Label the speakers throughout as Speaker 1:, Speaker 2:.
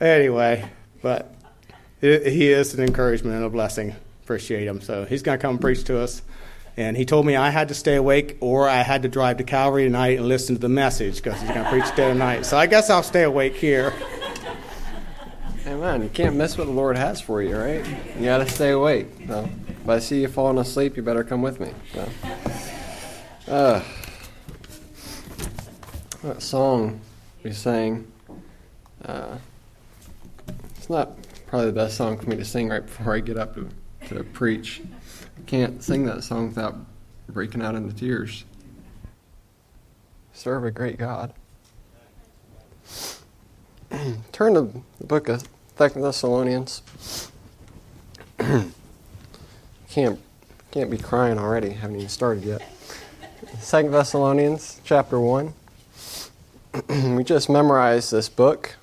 Speaker 1: anyway, but he is an encouragement and a blessing. Appreciate him. So he's going to come preach to us. And he told me I had to stay awake or I had to drive to Calvary tonight and listen to the message because he's going to preach day and night. So I guess I'll stay awake here.
Speaker 2: Amen. You can't miss what the Lord has for you, right? You got to stay awake. So, if I see you falling asleep, you better come with me. So, uh, that song we sang, uh, it's not probably the best song for me to sing right before I get up to, to preach. I can't sing that song without breaking out into tears. Serve a great God. Turn to the book of Second Thessalonians. can't can't be crying already. Haven't even started yet. Second Thessalonians chapter one. we just memorized this book.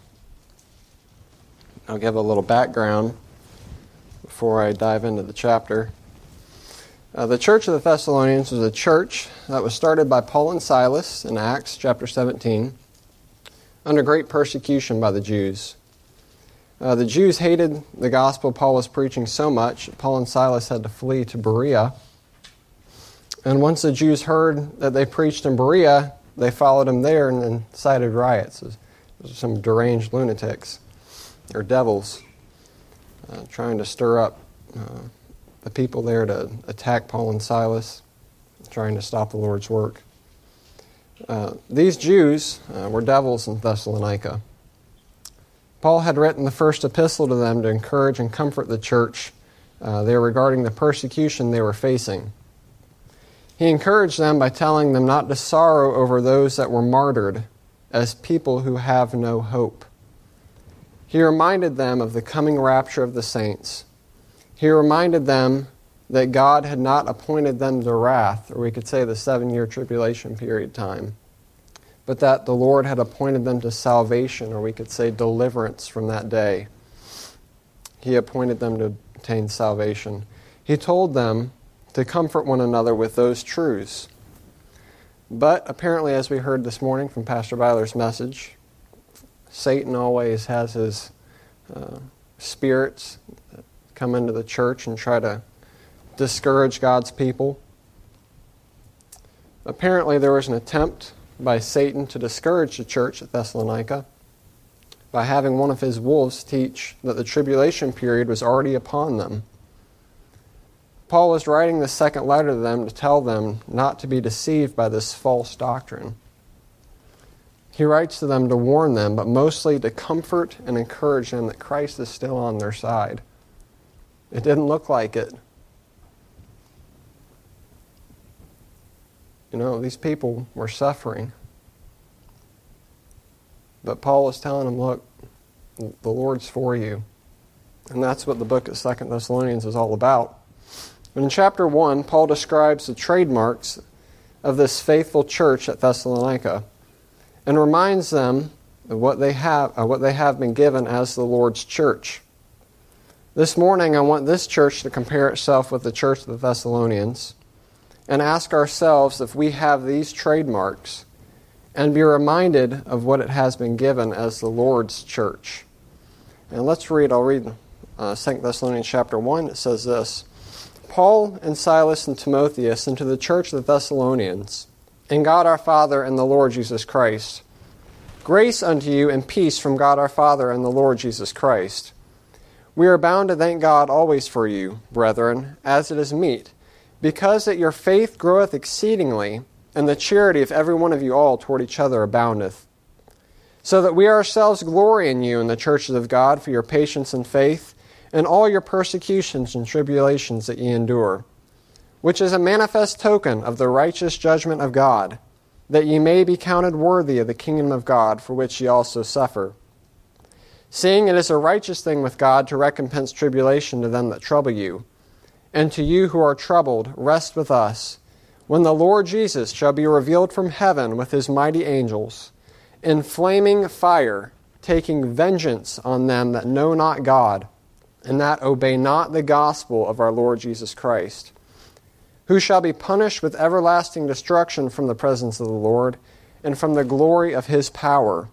Speaker 2: I'll give a little background before I dive into the chapter. Uh, the church of the Thessalonians was a church that was started by Paul and Silas in Acts chapter 17 under great persecution by the Jews. Uh, the Jews hated the gospel Paul was preaching so much, Paul and Silas had to flee to Berea. And once the Jews heard that they preached in Berea, they followed him there and incited riots. Those are some deranged lunatics or devils uh, trying to stir up uh, the people there to attack Paul and Silas, trying to stop the Lord's work. Uh, these Jews uh, were devils in Thessalonica. Paul had written the first epistle to them to encourage and comfort the church uh, there regarding the persecution they were facing. He encouraged them by telling them not to sorrow over those that were martyred as people who have no hope. He reminded them of the coming rapture of the saints. He reminded them that God had not appointed them to wrath, or we could say the seven year tribulation period time but that the Lord had appointed them to salvation, or we could say deliverance from that day. He appointed them to obtain salvation. He told them to comfort one another with those truths. But apparently, as we heard this morning from Pastor Byler's message, Satan always has his uh, spirits come into the church and try to discourage God's people. Apparently, there was an attempt by Satan to discourage the church at Thessalonica by having one of his wolves teach that the tribulation period was already upon them. Paul was writing the second letter to them to tell them not to be deceived by this false doctrine. He writes to them to warn them, but mostly to comfort and encourage them that Christ is still on their side. It didn't look like it You know, these people were suffering. But Paul is telling them, look, the Lord's for you. And that's what the book of Second Thessalonians is all about. But in chapter 1, Paul describes the trademarks of this faithful church at Thessalonica and reminds them of what they have, what they have been given as the Lord's church. This morning, I want this church to compare itself with the church of the Thessalonians and ask ourselves if we have these trademarks and be reminded of what it has been given as the Lord's church. And let's read, I'll read uh, 2 Thessalonians chapter 1. It says this Paul and Silas and Timotheus into the church of the Thessalonians, and God our Father and the Lord Jesus Christ. Grace unto you and peace from God our Father and the Lord Jesus Christ. We are bound to thank God always for you, brethren, as it is meet because that your faith groweth exceedingly, and the charity of every one of you all toward each other aboundeth. So that we ourselves glory in you in the churches of God for your patience and faith, and all your persecutions and tribulations that ye endure, which is a manifest token of the righteous judgment of God, that ye may be counted worthy of the kingdom of God, for which ye also suffer. Seeing it is a righteous thing with God to recompense tribulation to them that trouble you. And to you who are troubled, rest with us, when the Lord Jesus shall be revealed from heaven with his mighty angels, in flaming fire, taking vengeance on them that know not God, and that obey not the gospel of our Lord Jesus Christ, who shall be punished with everlasting destruction from the presence of the Lord, and from the glory of his power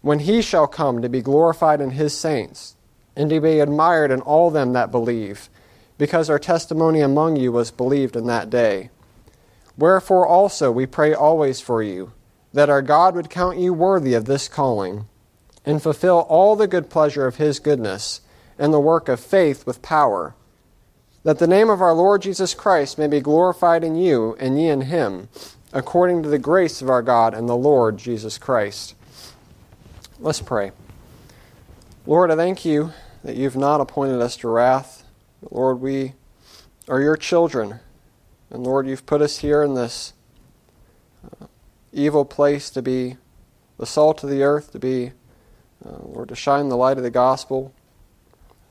Speaker 2: when he shall come to be glorified in his saints, and to be admired in all them that believe, because our testimony among you was believed in that day. Wherefore also we pray always for you, that our God would count you worthy of this calling, and fulfill all the good pleasure of his goodness, and the work of faith with power, that the name of our Lord Jesus Christ may be glorified in you, and ye in him, according to the grace of our God and the Lord Jesus Christ. Let's pray. Lord, I thank you that you've not appointed us to wrath. Lord, we are your children. And Lord, you've put us here in this uh, evil place to be the salt of the earth, to be, uh, Lord, to shine the light of the gospel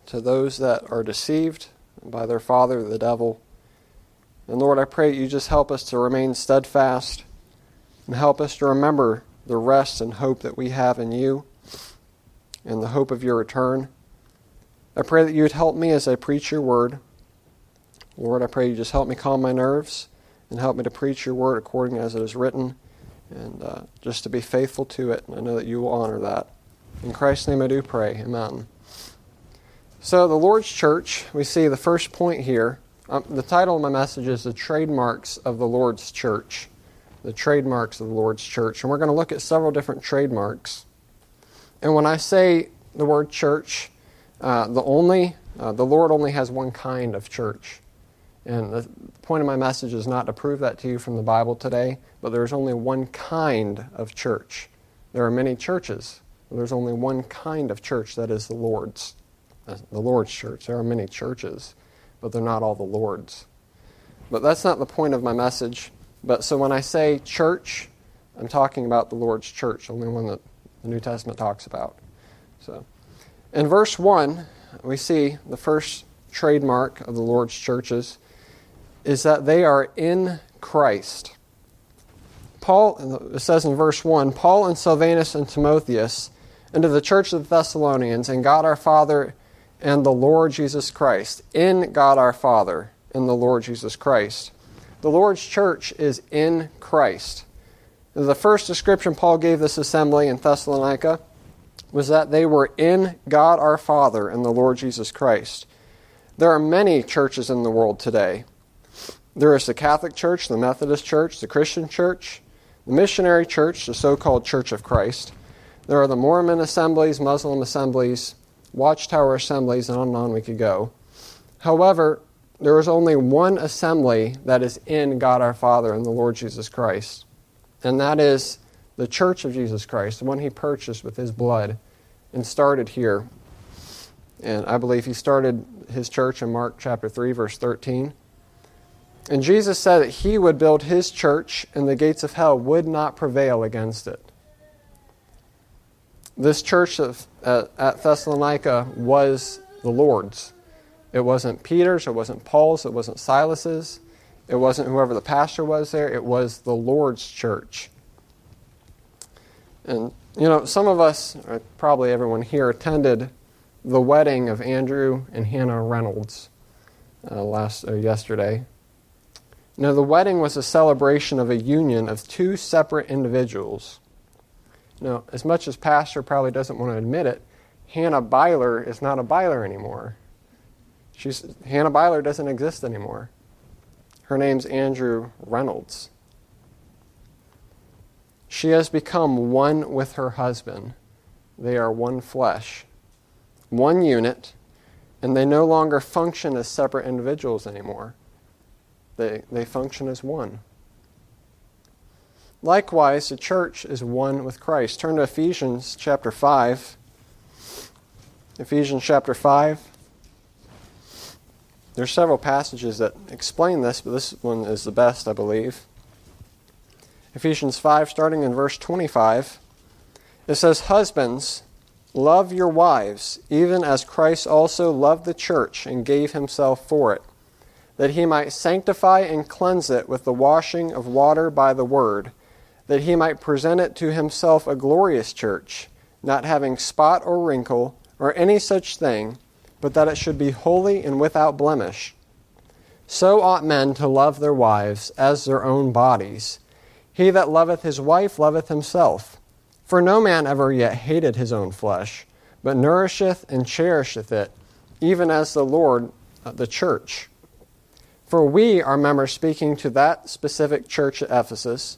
Speaker 2: to those that are deceived by their father, the devil. And Lord, I pray you just help us to remain steadfast and help us to remember the rest and hope that we have in you and the hope of your return. I pray that you would help me as I preach your word. Lord, I pray you just help me calm my nerves and help me to preach your word according as it is written and uh, just to be faithful to it. And I know that you will honor that. In Christ's name I do pray. Amen. So, the Lord's Church, we see the first point here. Um, the title of my message is The Trademarks of the Lord's Church the trademarks of the Lord's church. And we're going to look at several different trademarks. And when I say the word church, uh, the only uh, the Lord only has one kind of church. And the point of my message is not to prove that to you from the Bible today, but there's only one kind of church. There are many churches. But there's only one kind of church that is the Lord's. The Lord's church. There are many churches, but they're not all the Lord's. But that's not the point of my message. But so when I say church, I'm talking about the Lord's church, the only one that the New Testament talks about. So in verse 1, we see the first trademark of the Lord's churches is that they are in Christ. Paul, it says in verse 1 Paul and Silvanus and Timotheus, into the church of the Thessalonians, and God our Father and the Lord Jesus Christ, in God our Father and the Lord Jesus Christ. The Lord's church is in Christ. The first description Paul gave this assembly in Thessalonica was that they were in God our Father and the Lord Jesus Christ. There are many churches in the world today. There is the Catholic Church, the Methodist Church, the Christian Church, the Missionary Church, the so called Church of Christ. There are the Mormon assemblies, Muslim assemblies, Watchtower assemblies, and on and on we could go. However, there is only one assembly that is in God our Father and the Lord Jesus Christ, and that is the church of Jesus Christ, the one he purchased with his blood and started here. And I believe he started his church in Mark chapter 3, verse 13. And Jesus said that he would build his church, and the gates of hell would not prevail against it. This church of, at Thessalonica was the Lord's. It wasn't Peter's, it wasn't Paul's, it wasn't Silas's, it wasn't whoever the pastor was there, it was the Lord's church. And, you know, some of us, probably everyone here, attended the wedding of Andrew and Hannah Reynolds uh, last uh, yesterday. Now, the wedding was a celebration of a union of two separate individuals. Now, as much as Pastor probably doesn't want to admit it, Hannah Byler is not a Byler anymore. She's, Hannah Byler doesn't exist anymore. Her name's Andrew Reynolds. She has become one with her husband. They are one flesh, one unit, and they no longer function as separate individuals anymore. They, they function as one. Likewise, the church is one with Christ. Turn to Ephesians chapter 5. Ephesians chapter 5. There are several passages that explain this, but this one is the best, I believe. Ephesians 5, starting in verse 25, it says, Husbands, love your wives, even as Christ also loved the church and gave himself for it, that he might sanctify and cleanse it with the washing of water by the word, that he might present it to himself a glorious church, not having spot or wrinkle or any such thing but that it should be holy and without blemish. So ought men to love their wives as their own bodies. He that loveth his wife loveth himself. For no man ever yet hated his own flesh, but nourisheth and cherisheth it, even as the Lord uh, the church. For we are members, speaking to that specific church at Ephesus,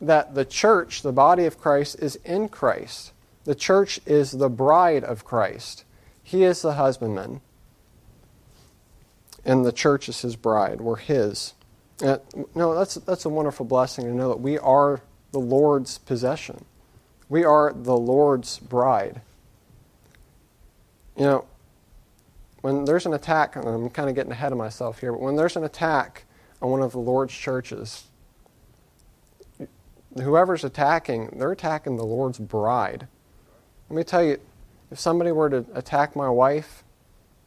Speaker 2: that the church, the body of Christ, is in Christ. The church is the bride of Christ. He is the husbandman, and the church is his bride. We're his. Uh, no, that's, that's a wonderful blessing to know that we are the Lord's possession. We are the Lord's bride. You know, when there's an attack, and I'm kind of getting ahead of myself here, but when there's an attack on one of the Lord's churches, whoever's attacking, they're attacking the Lord's bride. Let me tell you, if somebody were to attack my wife,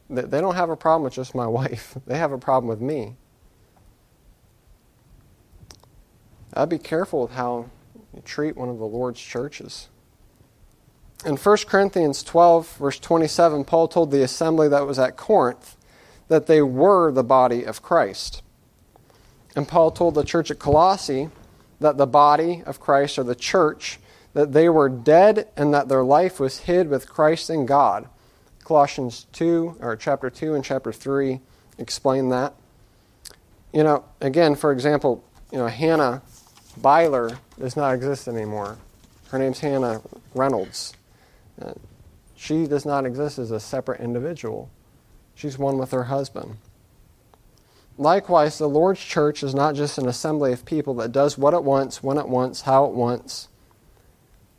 Speaker 2: they don't have a problem with just my wife. They have a problem with me. I'd be careful with how you treat one of the Lord's churches. In 1 Corinthians 12, verse 27, Paul told the assembly that was at Corinth that they were the body of Christ. And Paul told the church at Colossae that the body of Christ, or the church, that they were dead and that their life was hid with Christ in God. Colossians 2, or chapter 2 and chapter 3 explain that. You know, again, for example, you know, Hannah Byler does not exist anymore. Her name's Hannah Reynolds. Uh, she does not exist as a separate individual. She's one with her husband. Likewise, the Lord's church is not just an assembly of people that does what it wants, when it wants, how it wants.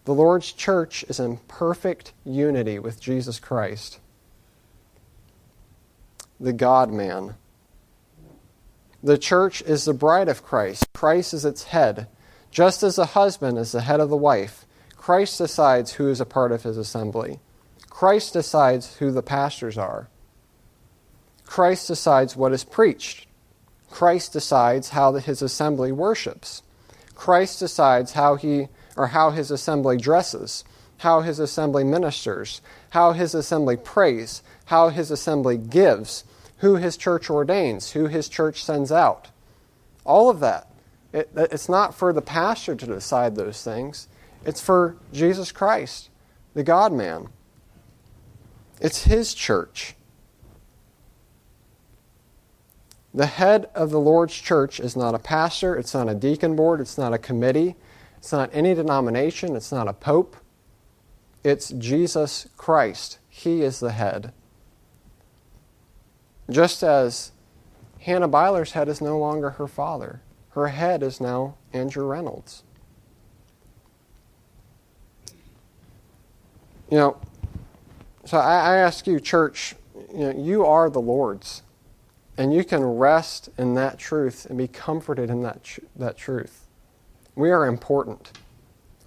Speaker 2: The Lord's church is in perfect unity with Jesus Christ, the God man. The church is the bride of Christ. Christ is its head. Just as the husband is the head of the wife, Christ decides who is a part of his assembly. Christ decides who the pastors are. Christ decides what is preached. Christ decides how his assembly worships. Christ decides how he or how his assembly dresses, how his assembly ministers, how his assembly prays, how his assembly gives, who his church ordains, who his church sends out. All of that. It, it's not for the pastor to decide those things, it's for Jesus Christ, the God man. It's his church. The head of the Lord's church is not a pastor, it's not a deacon board, it's not a committee, it's not any denomination, it's not a pope. It's Jesus Christ. He is the head. Just as Hannah Byler's head is no longer her father, her head is now Andrew Reynolds. You know, so I, I ask you, church, you know, you are the Lord's. And you can rest in that truth and be comforted in that, tr- that truth. We are important.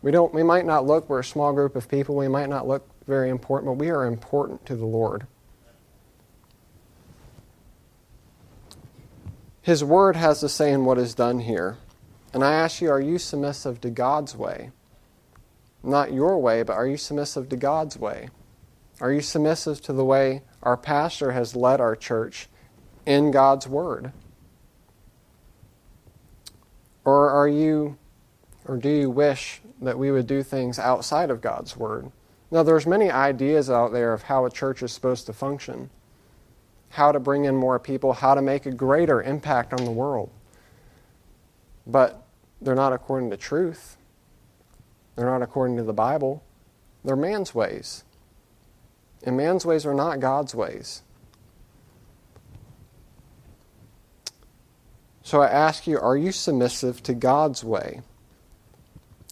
Speaker 2: We, don't, we might not look, we're a small group of people, we might not look very important, but we are important to the Lord. His word has to say in what is done here. And I ask you, are you submissive to God's way? Not your way, but are you submissive to God's way? Are you submissive to the way our pastor has led our church in God's word? Or are you or do you wish that we would do things outside of God's word? Now there's many ideas out there of how a church is supposed to function how to bring in more people, how to make a greater impact on the world. But they're not according to truth. They're not according to the Bible. They're man's ways. And man's ways are not God's ways. So I ask you, are you submissive to God's way?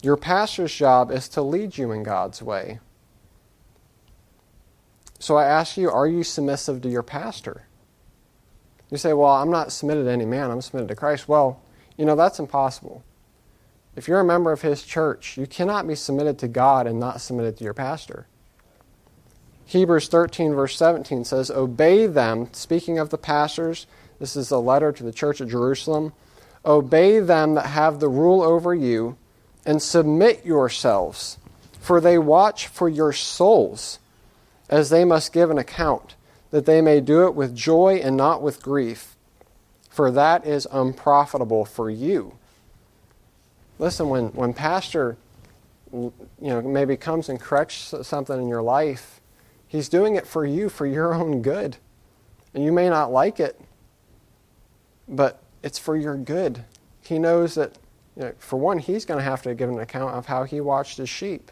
Speaker 2: Your pastor's job is to lead you in God's way. So I ask you, are you submissive to your pastor? You say, well, I'm not submitted to any man, I'm submitted to Christ. Well, you know, that's impossible. If you're a member of his church, you cannot be submitted to God and not submitted to your pastor. Hebrews 13, verse 17 says, Obey them, speaking of the pastors, this is a letter to the church at Jerusalem. Obey them that have the rule over you, and submit yourselves, for they watch for your souls, as they must give an account, that they may do it with joy and not with grief, for that is unprofitable for you. Listen, when, when pastor you know, maybe comes and corrects something in your life, he's doing it for you, for your own good. And you may not like it, but it's for your good. He knows that, you know, for one, he's going to have to give an account of how he watched his sheep.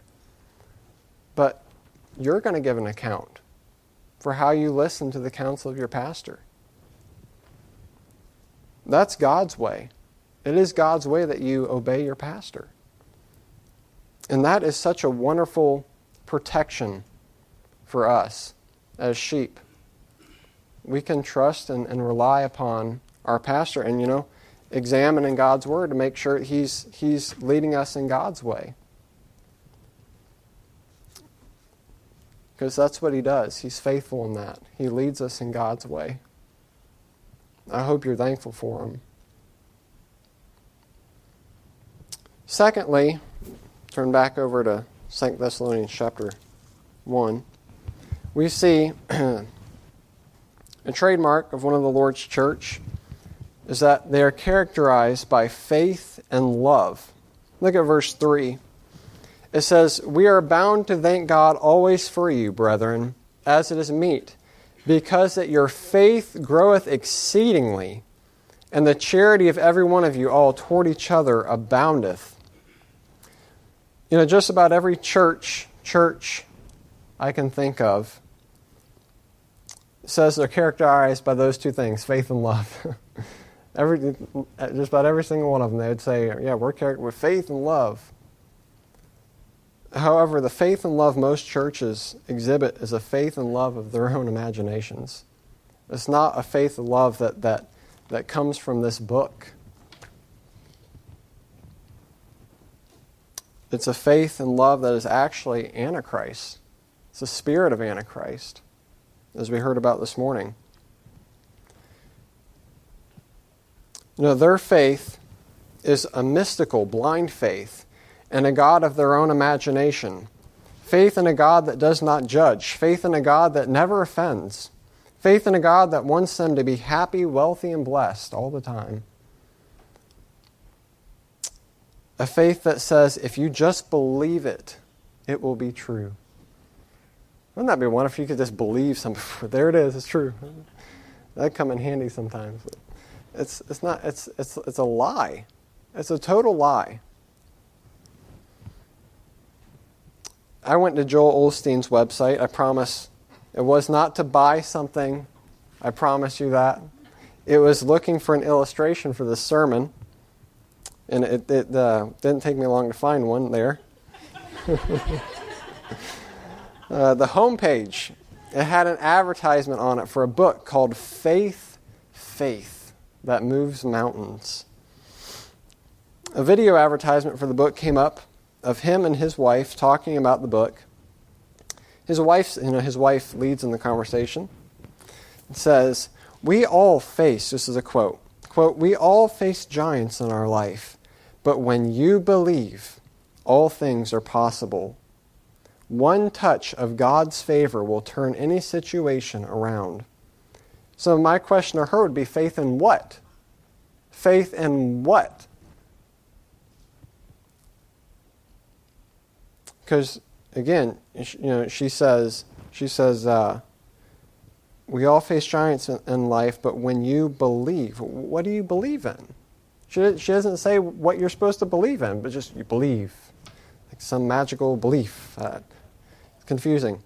Speaker 2: But you're going to give an account for how you listen to the counsel of your pastor. That's God's way. It is God's way that you obey your pastor. And that is such a wonderful protection for us as sheep. We can trust and, and rely upon our pastor and, you know, examining God's word to make sure he's, he's leading us in God's way. Because that's what he does. He's faithful in that. He leads us in God's way. I hope you're thankful for him. Secondly, turn back over to 2 Thessalonians chapter 1. We see a trademark of one of the Lord's church is that they are characterized by faith and love. Look at verse 3. It says, We are bound to thank God always for you, brethren, as it is meet, because that your faith groweth exceedingly, and the charity of every one of you all toward each other aboundeth. You know, just about every church, church I can think of, says they're characterized by those two things faith and love. every, just about every single one of them, they would say, Yeah, we're characterized with faith and love. However, the faith and love most churches exhibit is a faith and love of their own imaginations. It's not a faith and love that, that, that comes from this book. It's a faith and love that is actually Antichrist. It's a spirit of Antichrist as we heard about this morning. Know, their faith is a mystical, blind faith in a God of their own imagination. Faith in a God that does not judge. Faith in a God that never offends. Faith in a God that wants them to be happy, wealthy, and blessed all the time. A faith that says, if you just believe it, it will be true. Wouldn't that be wonderful if you could just believe something? There it is, it's true. That'd come in handy sometimes. It's, it's, not, it's, it's, it's a lie. It's a total lie. I went to Joel Osteen's website. I promise it was not to buy something. I promise you that. It was looking for an illustration for this sermon. And it, it uh, didn't take me long to find one there. Uh, the homepage, it had an advertisement on it for a book called Faith, Faith That Moves Mountains. A video advertisement for the book came up of him and his wife talking about the book. His wife, you know, his wife leads in the conversation. It says, "We all face." This is a quote. "Quote: We all face giants in our life, but when you believe, all things are possible." One touch of God's favor will turn any situation around. So, my question to her would be faith in what? Faith in what? Because, again, you know, she says, she says, uh, we all face giants in, life, but when you believe, what do you believe in? She, she doesn't say what you're supposed to believe in, but just you believe, like some magical belief. Uh, confusing.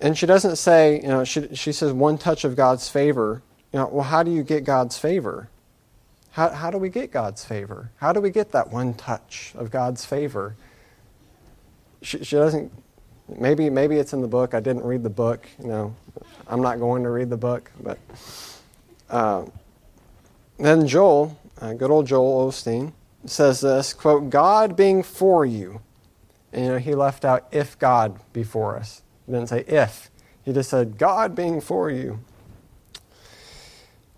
Speaker 2: And she doesn't say, you know, she, she says one touch of God's favor. You know, well, how do you get God's favor? How, how do we get God's favor? How do we get that one touch of God's favor? She, she doesn't, maybe, maybe it's in the book. I didn't read the book. You know, I'm not going to read the book. But uh, then Joel uh, good old Joel Osteen, says this quote, God being for you. And you know, he left out if God be for us. He didn't say if. He just said, God being for you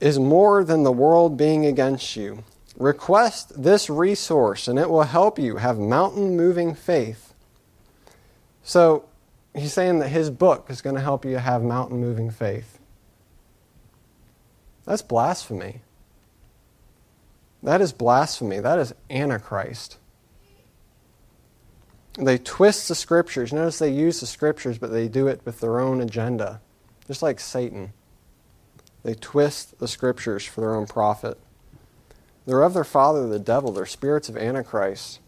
Speaker 2: is more than the world being against you. Request this resource, and it will help you have mountain moving faith. So, he's saying that his book is going to help you have mountain moving faith. That's blasphemy. That is blasphemy. That is antichrist. They twist the scriptures. Notice they use the scriptures, but they do it with their own agenda, just like Satan. They twist the scriptures for their own profit. They're of their father, the devil. They're spirits of Antichrist.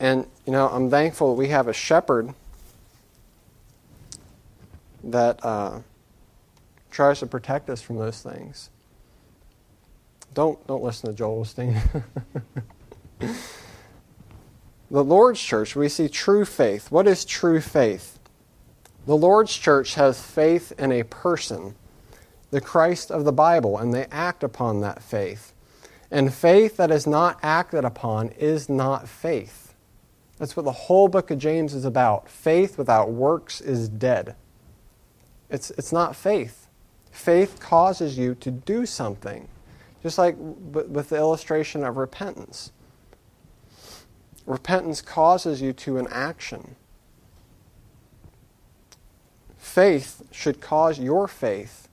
Speaker 2: And, you know, I'm thankful we have a shepherd that uh, tries to protect us from those things. Don't, don't listen to Joel Osteen. the Lord's church, we see true faith. What is true faith? The Lord's church has faith in a person, the Christ of the Bible, and they act upon that faith. And faith that is not acted upon is not faith. That's what the whole book of James is about. Faith without works is dead. It's, it's not faith. Faith causes you to do something. Just like with the illustration of repentance. Repentance causes you to an action. Faith should cause your faith.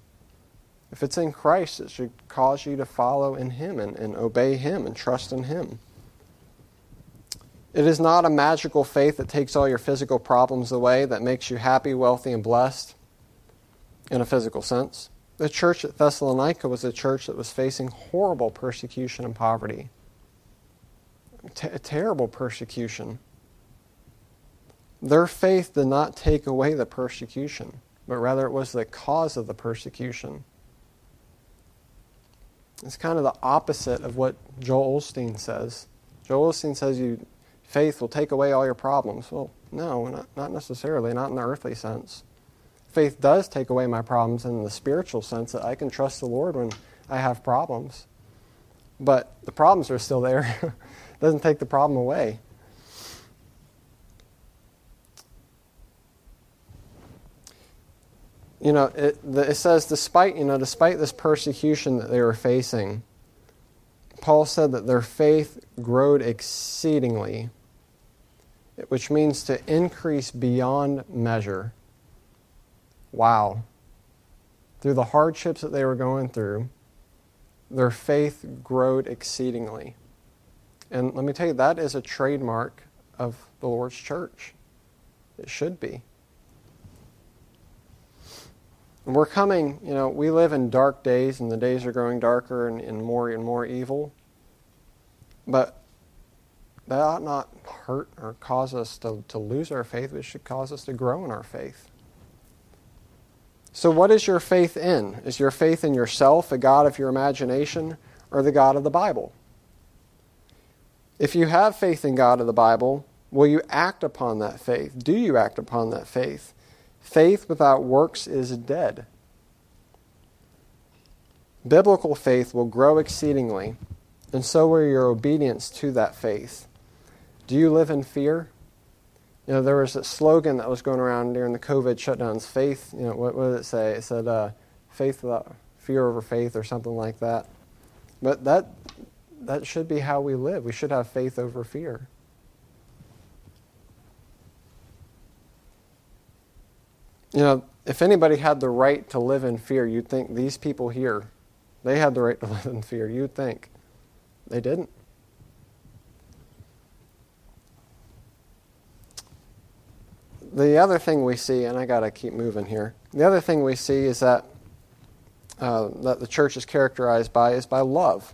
Speaker 2: If it's in Christ, it should cause you to follow in Him and, and obey Him and trust in Him. It is not a magical faith that takes all your physical problems away, that makes you happy, wealthy, and blessed in a physical sense. The church at Thessalonica was a church that was facing horrible persecution and poverty. Terrible persecution. Their faith did not take away the persecution, but rather it was the cause of the persecution. It's kind of the opposite of what Joel Osteen says. Joel Osteen says you faith will take away all your problems. Well, no, not, not necessarily, not in the earthly sense faith does take away my problems in the spiritual sense that I can trust the Lord when I have problems. But the problems are still there. doesn't take the problem away. You know, it, it says, despite, you know, despite this persecution that they were facing, Paul said that their faith growed exceedingly, which means to increase beyond measure. Wow. Through the hardships that they were going through, their faith growed exceedingly. And let me tell you, that is a trademark of the Lord's church. It should be. And we're coming, you know, we live in dark days, and the days are growing darker and, and more and more evil. But that ought not hurt or cause us to, to lose our faith. It should cause us to grow in our faith. So, what is your faith in? Is your faith in yourself, a God of your imagination, or the God of the Bible? If you have faith in God of the Bible, will you act upon that faith? Do you act upon that faith? Faith without works is dead. Biblical faith will grow exceedingly, and so will your obedience to that faith. Do you live in fear? You know, there was a slogan that was going around during the COVID shutdowns. Faith, you know, what, what did it say? It said, uh, "Faith without fear over faith," or something like that. But that that should be how we live. We should have faith over fear. You know, if anybody had the right to live in fear, you'd think these people here, they had the right to live in fear. You'd think. They didn't. the other thing we see, and I got to keep moving here. The other thing we see is that uh, that the church is characterized by is by love.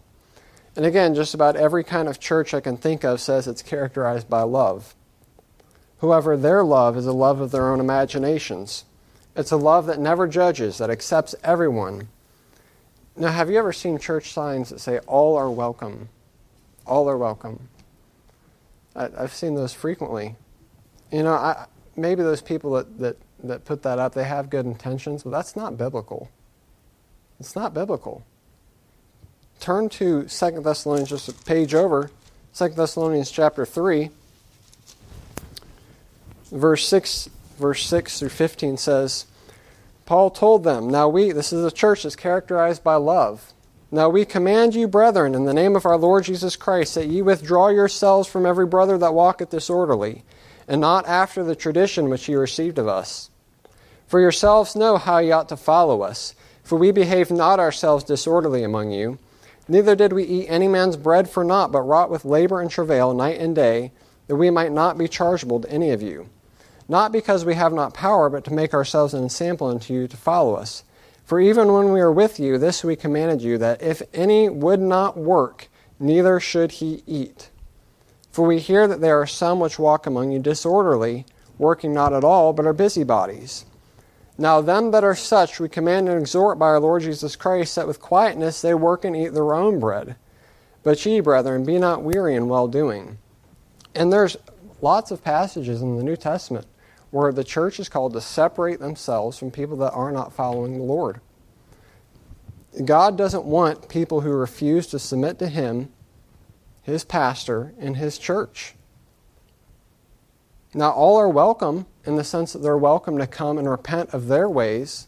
Speaker 2: And again, just about every kind of church I can think of says it's characterized by love. However, their love is a love of their own imaginations. It's a love that never judges, that accepts everyone. Now, have you ever seen church signs that say, All are welcome? All are welcome. I, have seen those frequently. You know, I, maybe those people that, that, that put that up, they have good intentions, but that's not biblical. It's not biblical. Turn to Second Thessalonians just a page over. Second Thessalonians chapter 3 verse 6 verse 6 through 15 says Paul told them, Now we, this is a church that's characterized by love. Now we command you, brethren, in the name of our Lord Jesus Christ, that ye withdraw yourselves from every brother that walketh disorderly, and not after the tradition which ye received of us. For yourselves know how ye ought to follow us, for we behave not ourselves disorderly among you, neither did we eat any man's bread for naught, but wrought with labor and travail night and day, that we might not be chargeable to any of you. Not because we have not power, but to make ourselves an ensample unto you to follow us. For even when we were with you, this we commanded you, that if any would not work, neither should he eat. For we hear that there are some which walk among you disorderly, working not at all, but are busybodies. Now, them that are such we command and exhort by our Lord Jesus Christ that with quietness they work and eat their own bread. But ye, brethren, be not weary in well doing. And there's lots of passages in the New Testament where the church is called to separate themselves from people that are not following the Lord. God doesn't want people who refuse to submit to Him, His pastor, and His church. Now, all are welcome in the sense that they're welcome to come and repent of their ways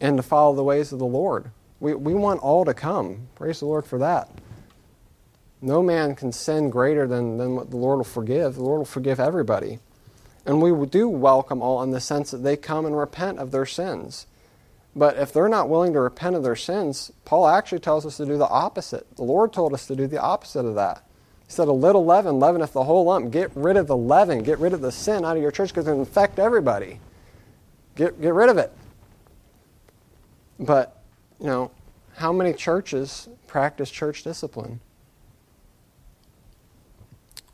Speaker 2: and to follow the ways of the Lord. We, we want all to come. Praise the Lord for that. No man can sin greater than, than what the Lord will forgive. The Lord will forgive everybody. And we do welcome all in the sense that they come and repent of their sins. But if they're not willing to repent of their sins, Paul actually tells us to do the opposite. The Lord told us to do the opposite of that. He said, A little leaven leaveneth the whole lump. Get rid of the leaven. Get rid of the sin out of your church because it'll infect everybody. Get, get rid of it. But, you know, how many churches practice church discipline?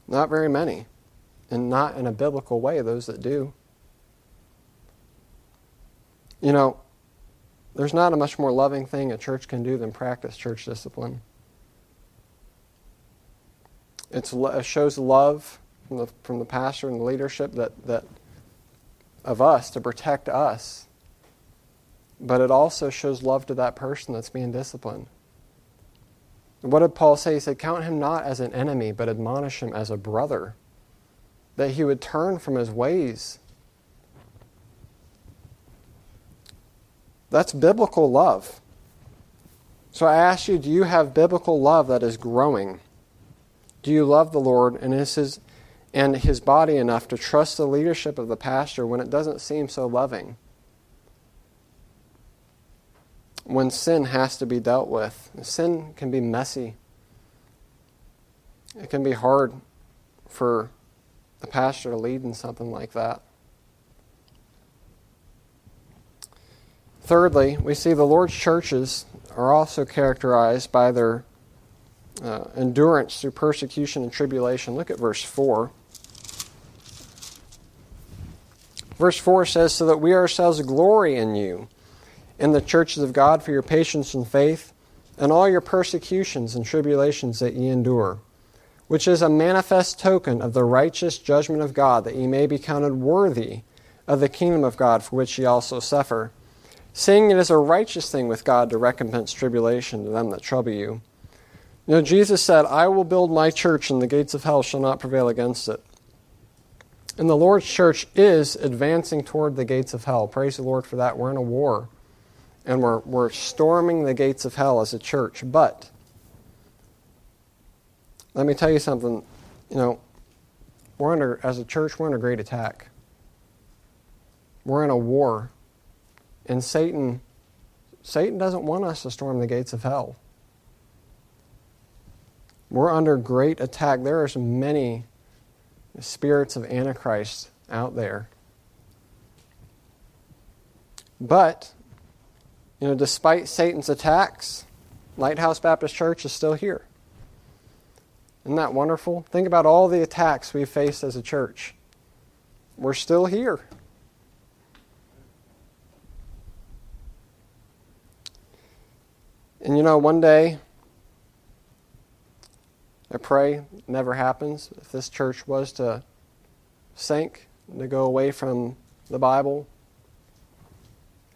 Speaker 2: Not very many and not in a biblical way, those that do. You know, there's not a much more loving thing a church can do than practice church discipline. It's, it shows love from the, from the pastor and the leadership that, that of us to protect us. But it also shows love to that person that's being disciplined. What did Paul say? He said, Count him not as an enemy, but admonish him as a brother that he would turn from his ways. That's biblical love. So I ask you, do you have biblical love that is growing? Do you love the Lord and his, and his body enough to trust the leadership of the pastor when it doesn't seem so loving? When sin has to be dealt with, sin can be messy. It can be hard for the pastor to lead in something like that. Thirdly, we see the Lord's churches are also characterized by their uh, endurance through persecution and tribulation. Look at verse 4. Verse 4 says, So that we ourselves glory in you, in the churches of God, for your patience and faith, and all your persecutions and tribulations that ye endure which is a manifest token of the righteous judgment of God, that ye may be counted worthy of the kingdom of God for which ye also suffer, seeing it is a righteous thing with God to recompense tribulation to them that trouble you. You know, Jesus said, I will build my church, and the gates of hell shall not prevail against it. And the Lord's church is advancing toward the gates of hell. Praise the Lord for that. We're in a war, and we're, we're storming the gates of hell as a church. But let me tell you something. You know, we're under, as a church, we're under great attack. We're in a war. And Satan, Satan doesn't want us to storm the gates of hell. We're under great attack. There are many spirits of Antichrist out there. But, you know, despite Satan's attacks, Lighthouse Baptist Church is still here. Isn't that wonderful? Think about all the attacks we've faced as a church. We're still here. And you know, one day, I pray it never happens. If this church was to sink, to go away from the Bible,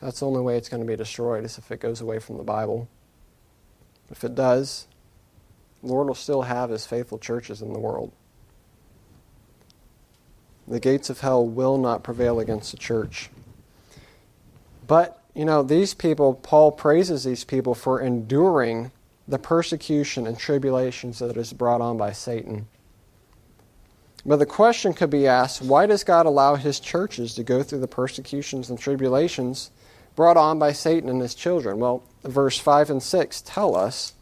Speaker 2: that's the only way it's going to be destroyed is if it goes away from the Bible. If it does, Lord will still have his faithful churches in the world. The gates of hell will not prevail against the church. But, you know, these people, Paul praises these people for enduring the persecution and tribulations that is brought on by Satan. But the question could be asked why does God allow his churches to go through the persecutions and tribulations brought on by Satan and his children? Well, verse 5 and 6 tell us.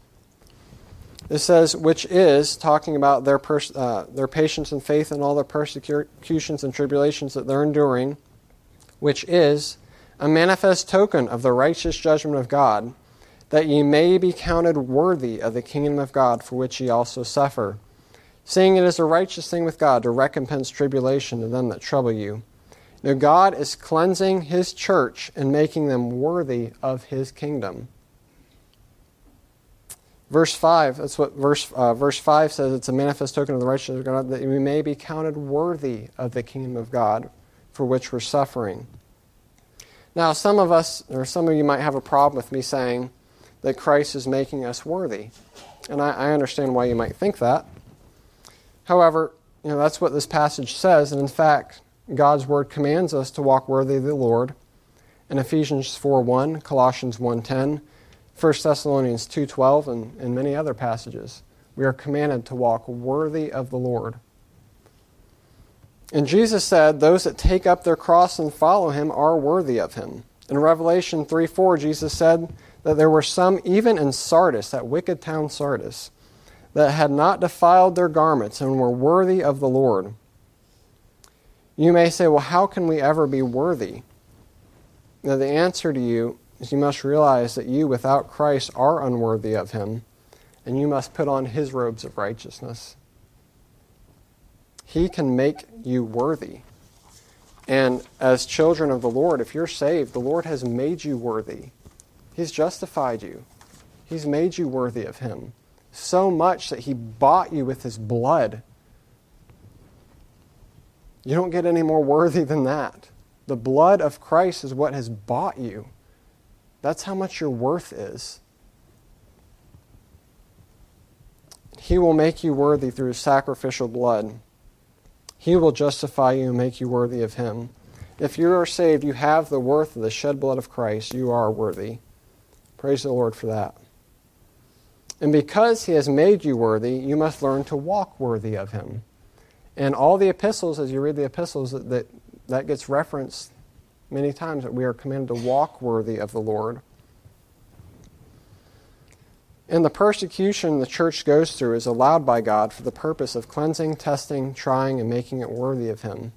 Speaker 2: It says, which is talking about their, pers- uh, their patience and faith and all the persecutions and tribulations that they're enduring, which is a manifest token of the righteous judgment of God, that ye may be counted worthy of the kingdom of God for which ye also suffer seeing it is a righteous thing with God to recompense tribulation to them that trouble you. Now, God is cleansing His church and making them worthy of His kingdom. Verse 5, that's what verse, uh, verse 5 says it's a manifest token of the righteousness of God that we may be counted worthy of the kingdom of God for which we're suffering. Now, some of us, or some of you might have a problem with me saying that Christ is making us worthy. And I, I understand why you might think that. However, you know, that's what this passage says, and in fact, God's word commands us to walk worthy of the Lord. In Ephesians 4:1, Colossians 1:10, 1 Thessalonians 2:12, and, and many other passages, we are commanded to walk worthy of the Lord. And Jesus said, Those that take up their cross and follow him are worthy of him. In Revelation 3 4, Jesus said that there were some, even in Sardis, that wicked town Sardis, that had not defiled their garments and were worthy of the Lord. You may say, well, how can we ever be worthy? Now, the answer to you is you must realize that you, without Christ, are unworthy of Him, and you must put on His robes of righteousness. He can make you worthy. And as children of the Lord, if you're saved, the Lord has made you worthy. He's justified you, He's made you worthy of Him so much that he bought you with his blood. You don't get any more worthy than that. The blood of Christ is what has bought you. That's how much your worth is. He will make you worthy through his sacrificial blood. He will justify you and make you worthy of him. If you are saved, you have the worth of the shed blood of Christ. You are worthy. Praise the Lord for that. And because he has made you worthy, you must learn to walk worthy of him. And all the epistles, as you read the epistles, that, that, that gets referenced many times that we are commanded to walk worthy of the Lord. And the persecution the church goes through is allowed by God for the purpose of cleansing, testing, trying, and making it worthy of Him.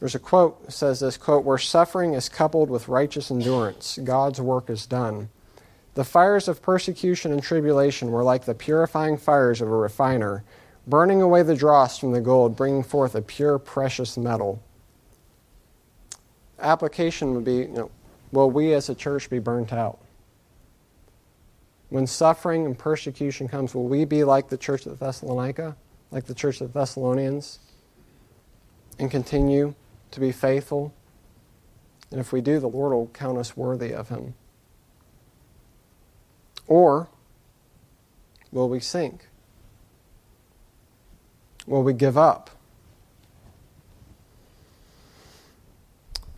Speaker 2: There's a quote that says this quote, where suffering is coupled with righteous endurance, God's work is done. The fires of persecution and tribulation were like the purifying fires of a refiner, burning away the dross from the gold, bringing forth a pure, precious metal. Application would be you know, will we as a church be burnt out? When suffering and persecution comes, will we be like the church at Thessalonica, like the church of the Thessalonians, and continue to be faithful? And if we do, the Lord will count us worthy of Him. Or will we sink? Will we give up?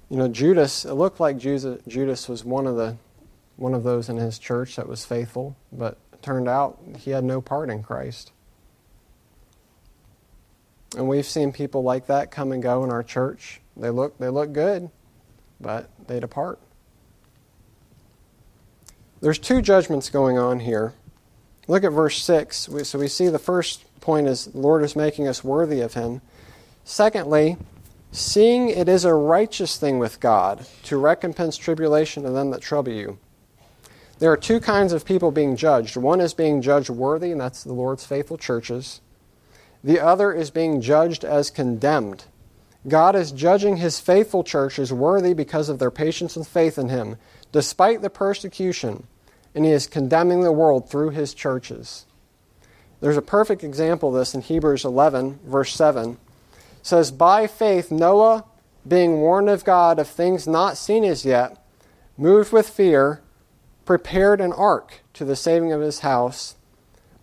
Speaker 2: You know, Judas, it looked like Judas was one of the one of those in his church that was faithful, but turned out he had no part in Christ. And we've seen people like that come and go in our church. They look they look good, but they depart. There's two judgments going on here. Look at verse 6. So we see the first point is the Lord is making us worthy of Him. Secondly, seeing it is a righteous thing with God to recompense tribulation to them that trouble you. There are two kinds of people being judged. One is being judged worthy, and that's the Lord's faithful churches. The other is being judged as condemned. God is judging His faithful churches worthy because of their patience and faith in Him, despite the persecution, and he is condemning the world through his churches. There's a perfect example of this in Hebrews 11, verse 7. It says, By faith, Noah, being warned of God of things not seen as yet, moved with fear, prepared an ark to the saving of his house,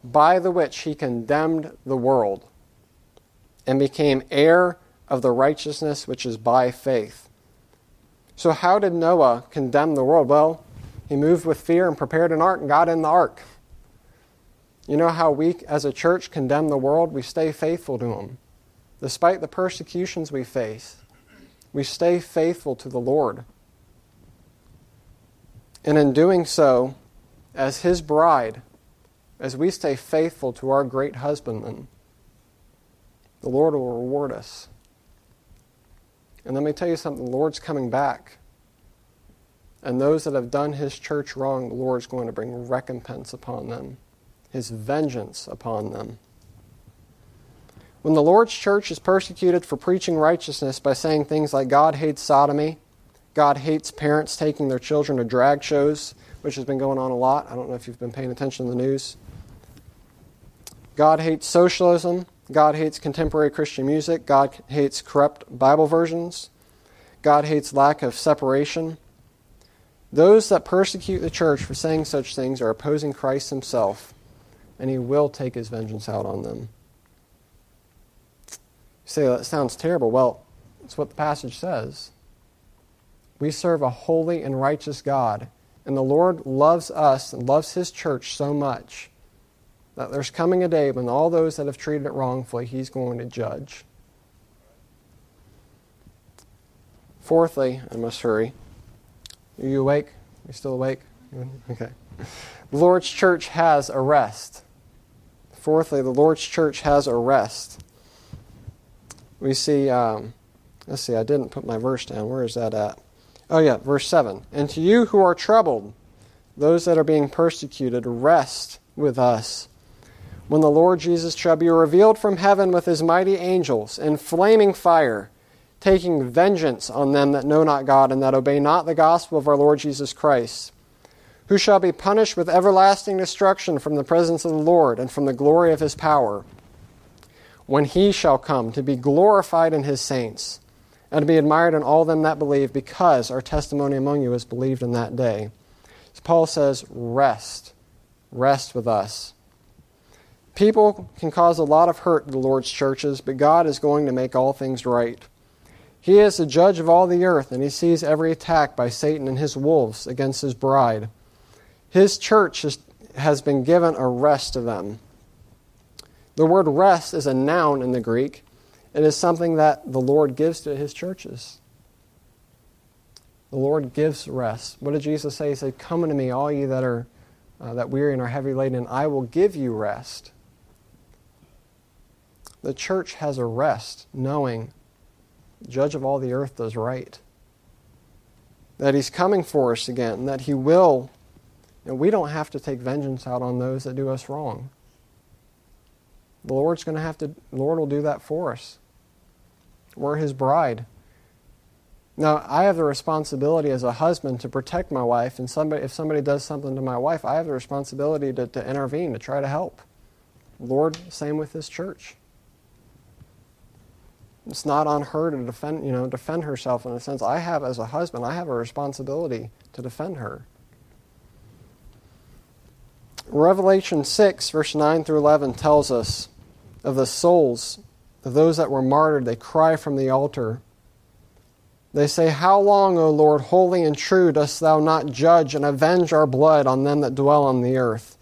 Speaker 2: by the which he condemned the world and became heir of the righteousness which is by faith. So, how did Noah condemn the world? Well, he moved with fear and prepared an ark and got in the ark. You know how we as a church condemn the world? We stay faithful to him. Despite the persecutions we face, we stay faithful to the Lord. And in doing so, as his bride, as we stay faithful to our great husbandman, the Lord will reward us. And let me tell you something the Lord's coming back. And those that have done his church wrong, the Lord is going to bring recompense upon them, his vengeance upon them. When the Lord's church is persecuted for preaching righteousness by saying things like God hates sodomy, God hates parents taking their children to drag shows, which has been going on a lot. I don't know if you've been paying attention to the news. God hates socialism. God hates contemporary Christian music. God hates corrupt Bible versions. God hates lack of separation. Those that persecute the church for saying such things are opposing Christ himself, and he will take his vengeance out on them. You say, that sounds terrible. Well, it's what the passage says. We serve a holy and righteous God, and the Lord loves us and loves his church so much that there's coming a day when all those that have treated it wrongfully, he's going to judge. Fourthly, I must hurry. Are you awake? Are you still awake? Okay. The Lord's church has a rest. Fourthly, the Lord's church has a rest. We see, um, let's see, I didn't put my verse down. Where is that at? Oh, yeah, verse 7. And to you who are troubled, those that are being persecuted, rest with us when the Lord Jesus shall be revealed from heaven with his mighty angels in flaming fire, taking vengeance on them that know not God and that obey not the gospel of our Lord Jesus Christ, who shall be punished with everlasting destruction from the presence of the Lord and from the glory of his power, when he shall come to be glorified in his saints, and to be admired in all them that believe, because our testimony among you is believed in that day. So Paul says, Rest, rest with us. People can cause a lot of hurt to the Lord's churches, but God is going to make all things right. He is the judge of all the earth, and he sees every attack by Satan and his wolves against his bride. His church has been given a rest to them. The word rest is a noun in the Greek. It is something that the Lord gives to his churches. The Lord gives rest. What did Jesus say? He said, Come unto me, all you that are uh, that weary and are heavy laden, and I will give you rest the church has a rest knowing judge of all the earth does right. That he's coming for us again that he will and we don't have to take vengeance out on those that do us wrong. The lord's going to have to lord will do that for us. We're his bride. Now i have the responsibility as a husband to protect my wife and somebody if somebody does something to my wife i have the responsibility to, to intervene to try to help. Lord same with this church it's not on her to defend, you know, defend herself in a sense. I have, as a husband, I have a responsibility to defend her. Revelation 6, verse 9 through 11, tells us of the souls of those that were martyred. They cry from the altar. They say, How long, O Lord, holy and true, dost thou not judge and avenge our blood on them that dwell on the earth?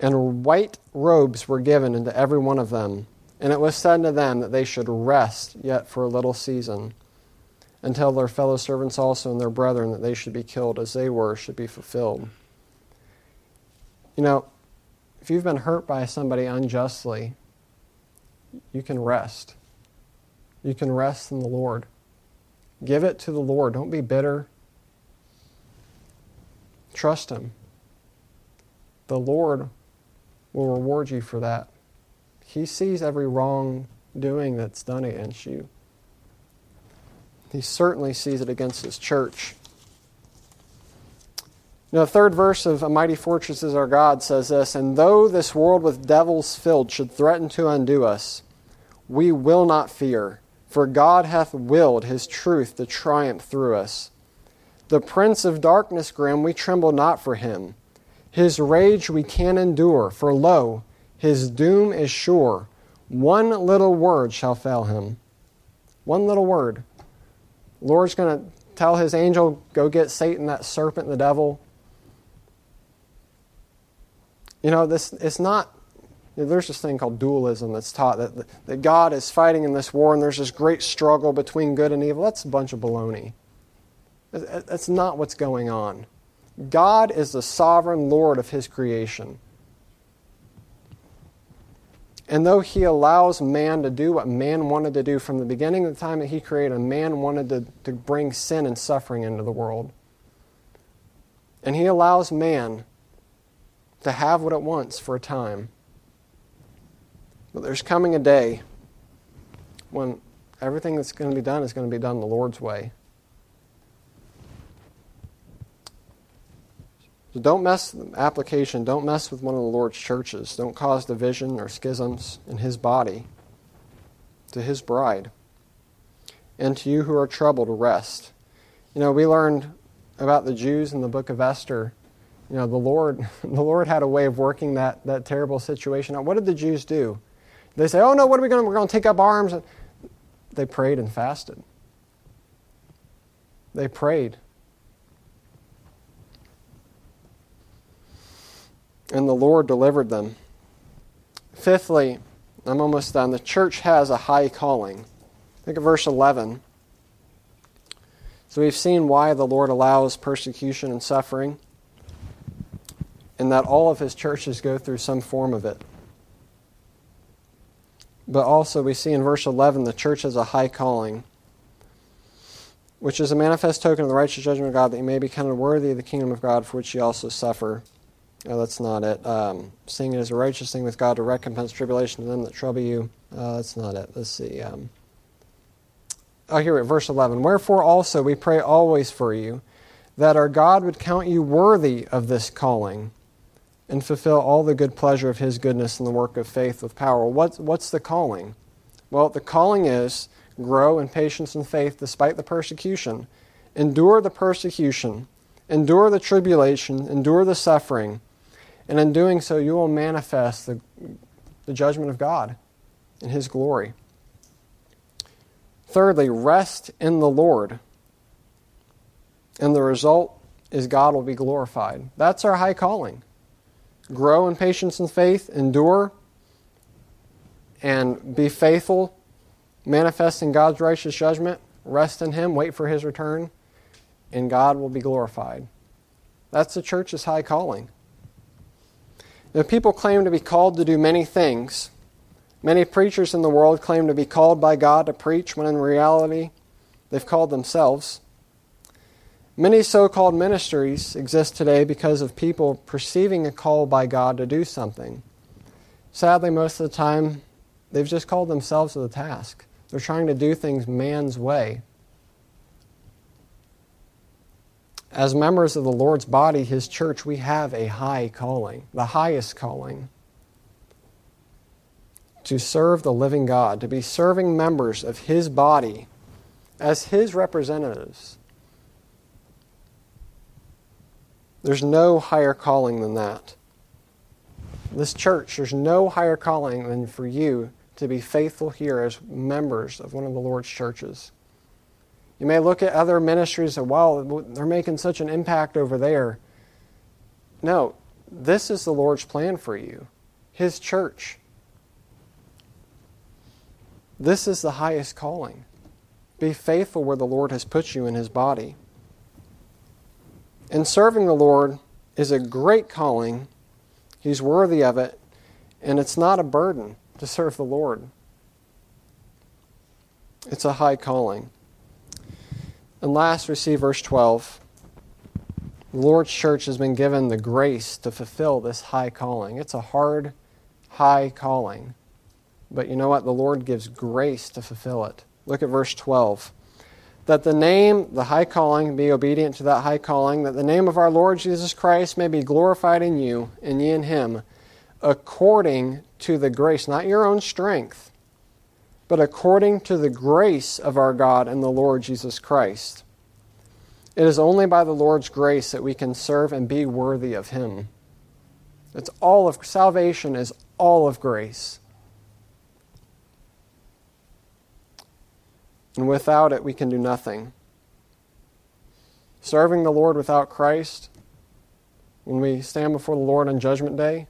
Speaker 2: And white robes were given unto every one of them and it was said to them that they should rest yet for a little season, until their fellow servants also and their brethren that they should be killed as they were should be fulfilled. You know, if you've been hurt by somebody unjustly, you can rest. You can rest in the Lord. Give it to the Lord. Don't be bitter. Trust Him. The Lord will reward you for that. He sees every wrongdoing that's done against you. He certainly sees it against his church. Now, the third verse of A Mighty Fortress is Our God says this And though this world with devils filled should threaten to undo us, we will not fear, for God hath willed his truth to triumph through us. The prince of darkness grim, we tremble not for him. His rage we can endure, for lo, his doom is sure. One little word shall fail him. One little word. Lord's going to tell his angel, go get Satan, that serpent, the devil. You know, this it's not there's this thing called dualism that's taught that, that God is fighting in this war and there's this great struggle between good and evil. That's a bunch of baloney. That's not what's going on. God is the sovereign Lord of his creation. And though he allows man to do what man wanted to do from the beginning of the time that he created, man wanted to, to bring sin and suffering into the world. And he allows man to have what it wants for a time. But there's coming a day when everything that's going to be done is going to be done the Lord's way. So don't mess application, don't mess with one of the Lord's churches. Don't cause division or schisms in his body to his bride. And to you who are troubled, rest. You know, we learned about the Jews in the book of Esther. You know, the Lord the Lord had a way of working that, that terrible situation out. What did the Jews do? They say, Oh no, what are we going to we're going to take up arms. They prayed and fasted. They prayed and the Lord delivered them. Fifthly, I'm almost done. The church has a high calling. Think of verse 11. So we've seen why the Lord allows persecution and suffering, and that all of his churches go through some form of it. But also, we see in verse 11 the church has a high calling, which is a manifest token of the righteous judgment of God, that you may be counted worthy of the kingdom of God, for which ye also suffer. No, that's not it. Um, seeing it as a righteous thing with God to recompense tribulation to them that trouble you. Uh, that's not it. Let's see. Um, oh, here, verse 11. Wherefore also we pray always for you, that our God would count you worthy of this calling, and fulfill all the good pleasure of his goodness in the work of faith with power. What's, what's the calling? Well, the calling is grow in patience and faith despite the persecution, endure the persecution, endure the tribulation, endure the suffering and in doing so, you will manifest the, the judgment of God in His glory. Thirdly, rest in the Lord. And the result is God will be glorified. That's our high calling. Grow in patience and faith, endure, and be faithful, manifesting God's righteous judgment. Rest in Him, wait for His return, and God will be glorified. That's the church's high calling. Now, people claim to be called to do many things. Many preachers in the world claim to be called by God to preach, when in reality, they've called themselves. Many so called ministries exist today because of people perceiving a call by God to do something. Sadly, most of the time, they've just called themselves to the task. They're trying to do things man's way. As members of the Lord's body, His church, we have a high calling, the highest calling. To serve the living God, to be serving members of His body as His representatives. There's no higher calling than that. This church, there's no higher calling than for you to be faithful here as members of one of the Lord's churches. You may look at other ministries and, wow, they're making such an impact over there. No, this is the Lord's plan for you, His church. This is the highest calling. Be faithful where the Lord has put you in His body. And serving the Lord is a great calling. He's worthy of it, and it's not a burden to serve the Lord. It's a high calling. And last, we see verse 12. The Lord's church has been given the grace to fulfill this high calling. It's a hard, high calling. But you know what? The Lord gives grace to fulfill it. Look at verse 12. That the name, the high calling, be obedient to that high calling, that the name of our Lord Jesus Christ may be glorified in you, and ye in him, according to the grace, not your own strength, but according to the grace of our God and the Lord Jesus Christ. It is only by the Lord's grace that we can serve and be worthy of Him. It's all of salvation is all of grace. And without it, we can do nothing. Serving the Lord without Christ, when we stand before the Lord on Judgment Day,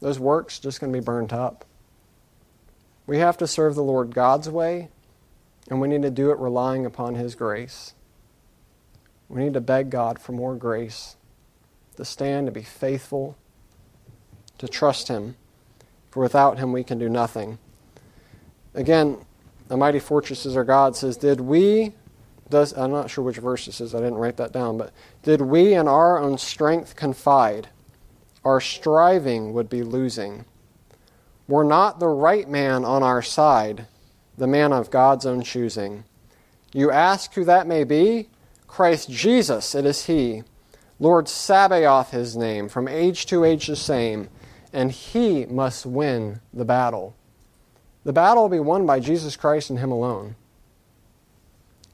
Speaker 2: those works just going to be burnt up. We have to serve the Lord God's way, and we need to do it relying upon His grace. We need to beg God for more grace, to stand, to be faithful, to trust Him, for without Him we can do nothing. Again, the mighty fortress is our God says, Did we, does, I'm not sure which verse this is, I didn't write that down, but did we in our own strength confide? Our striving would be losing. Were not the right man on our side, the man of God's own choosing? You ask who that may be? Christ Jesus, it is He. Lord Sabaoth, His name, from age to age the same, and He must win the battle. The battle will be won by Jesus Christ and Him alone.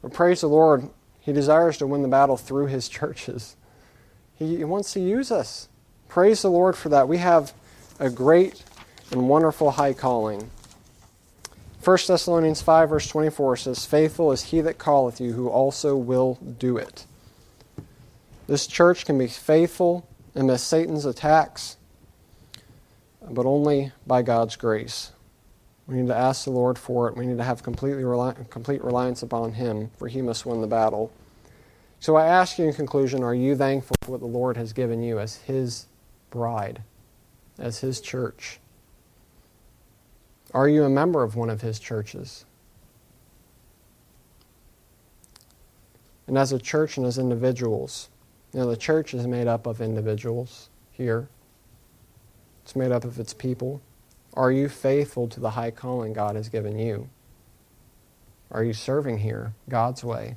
Speaker 2: But praise the Lord, He desires to win the battle through His churches. He wants to use us. Praise the Lord for that. We have a great and wonderful high calling. 1 Thessalonians 5, verse 24 says, Faithful is he that calleth you, who also will do it. This church can be faithful amidst Satan's attacks, but only by God's grace. We need to ask the Lord for it. We need to have completely complete reliance upon Him, for He must win the battle. So I ask you in conclusion are you thankful for what the Lord has given you as His bride, as His church? Are you a member of one of His churches? And as a church and as individuals, you know, the church is made up of individuals here. It's made up of its people. Are you faithful to the high calling God has given you? Are you serving here God's way?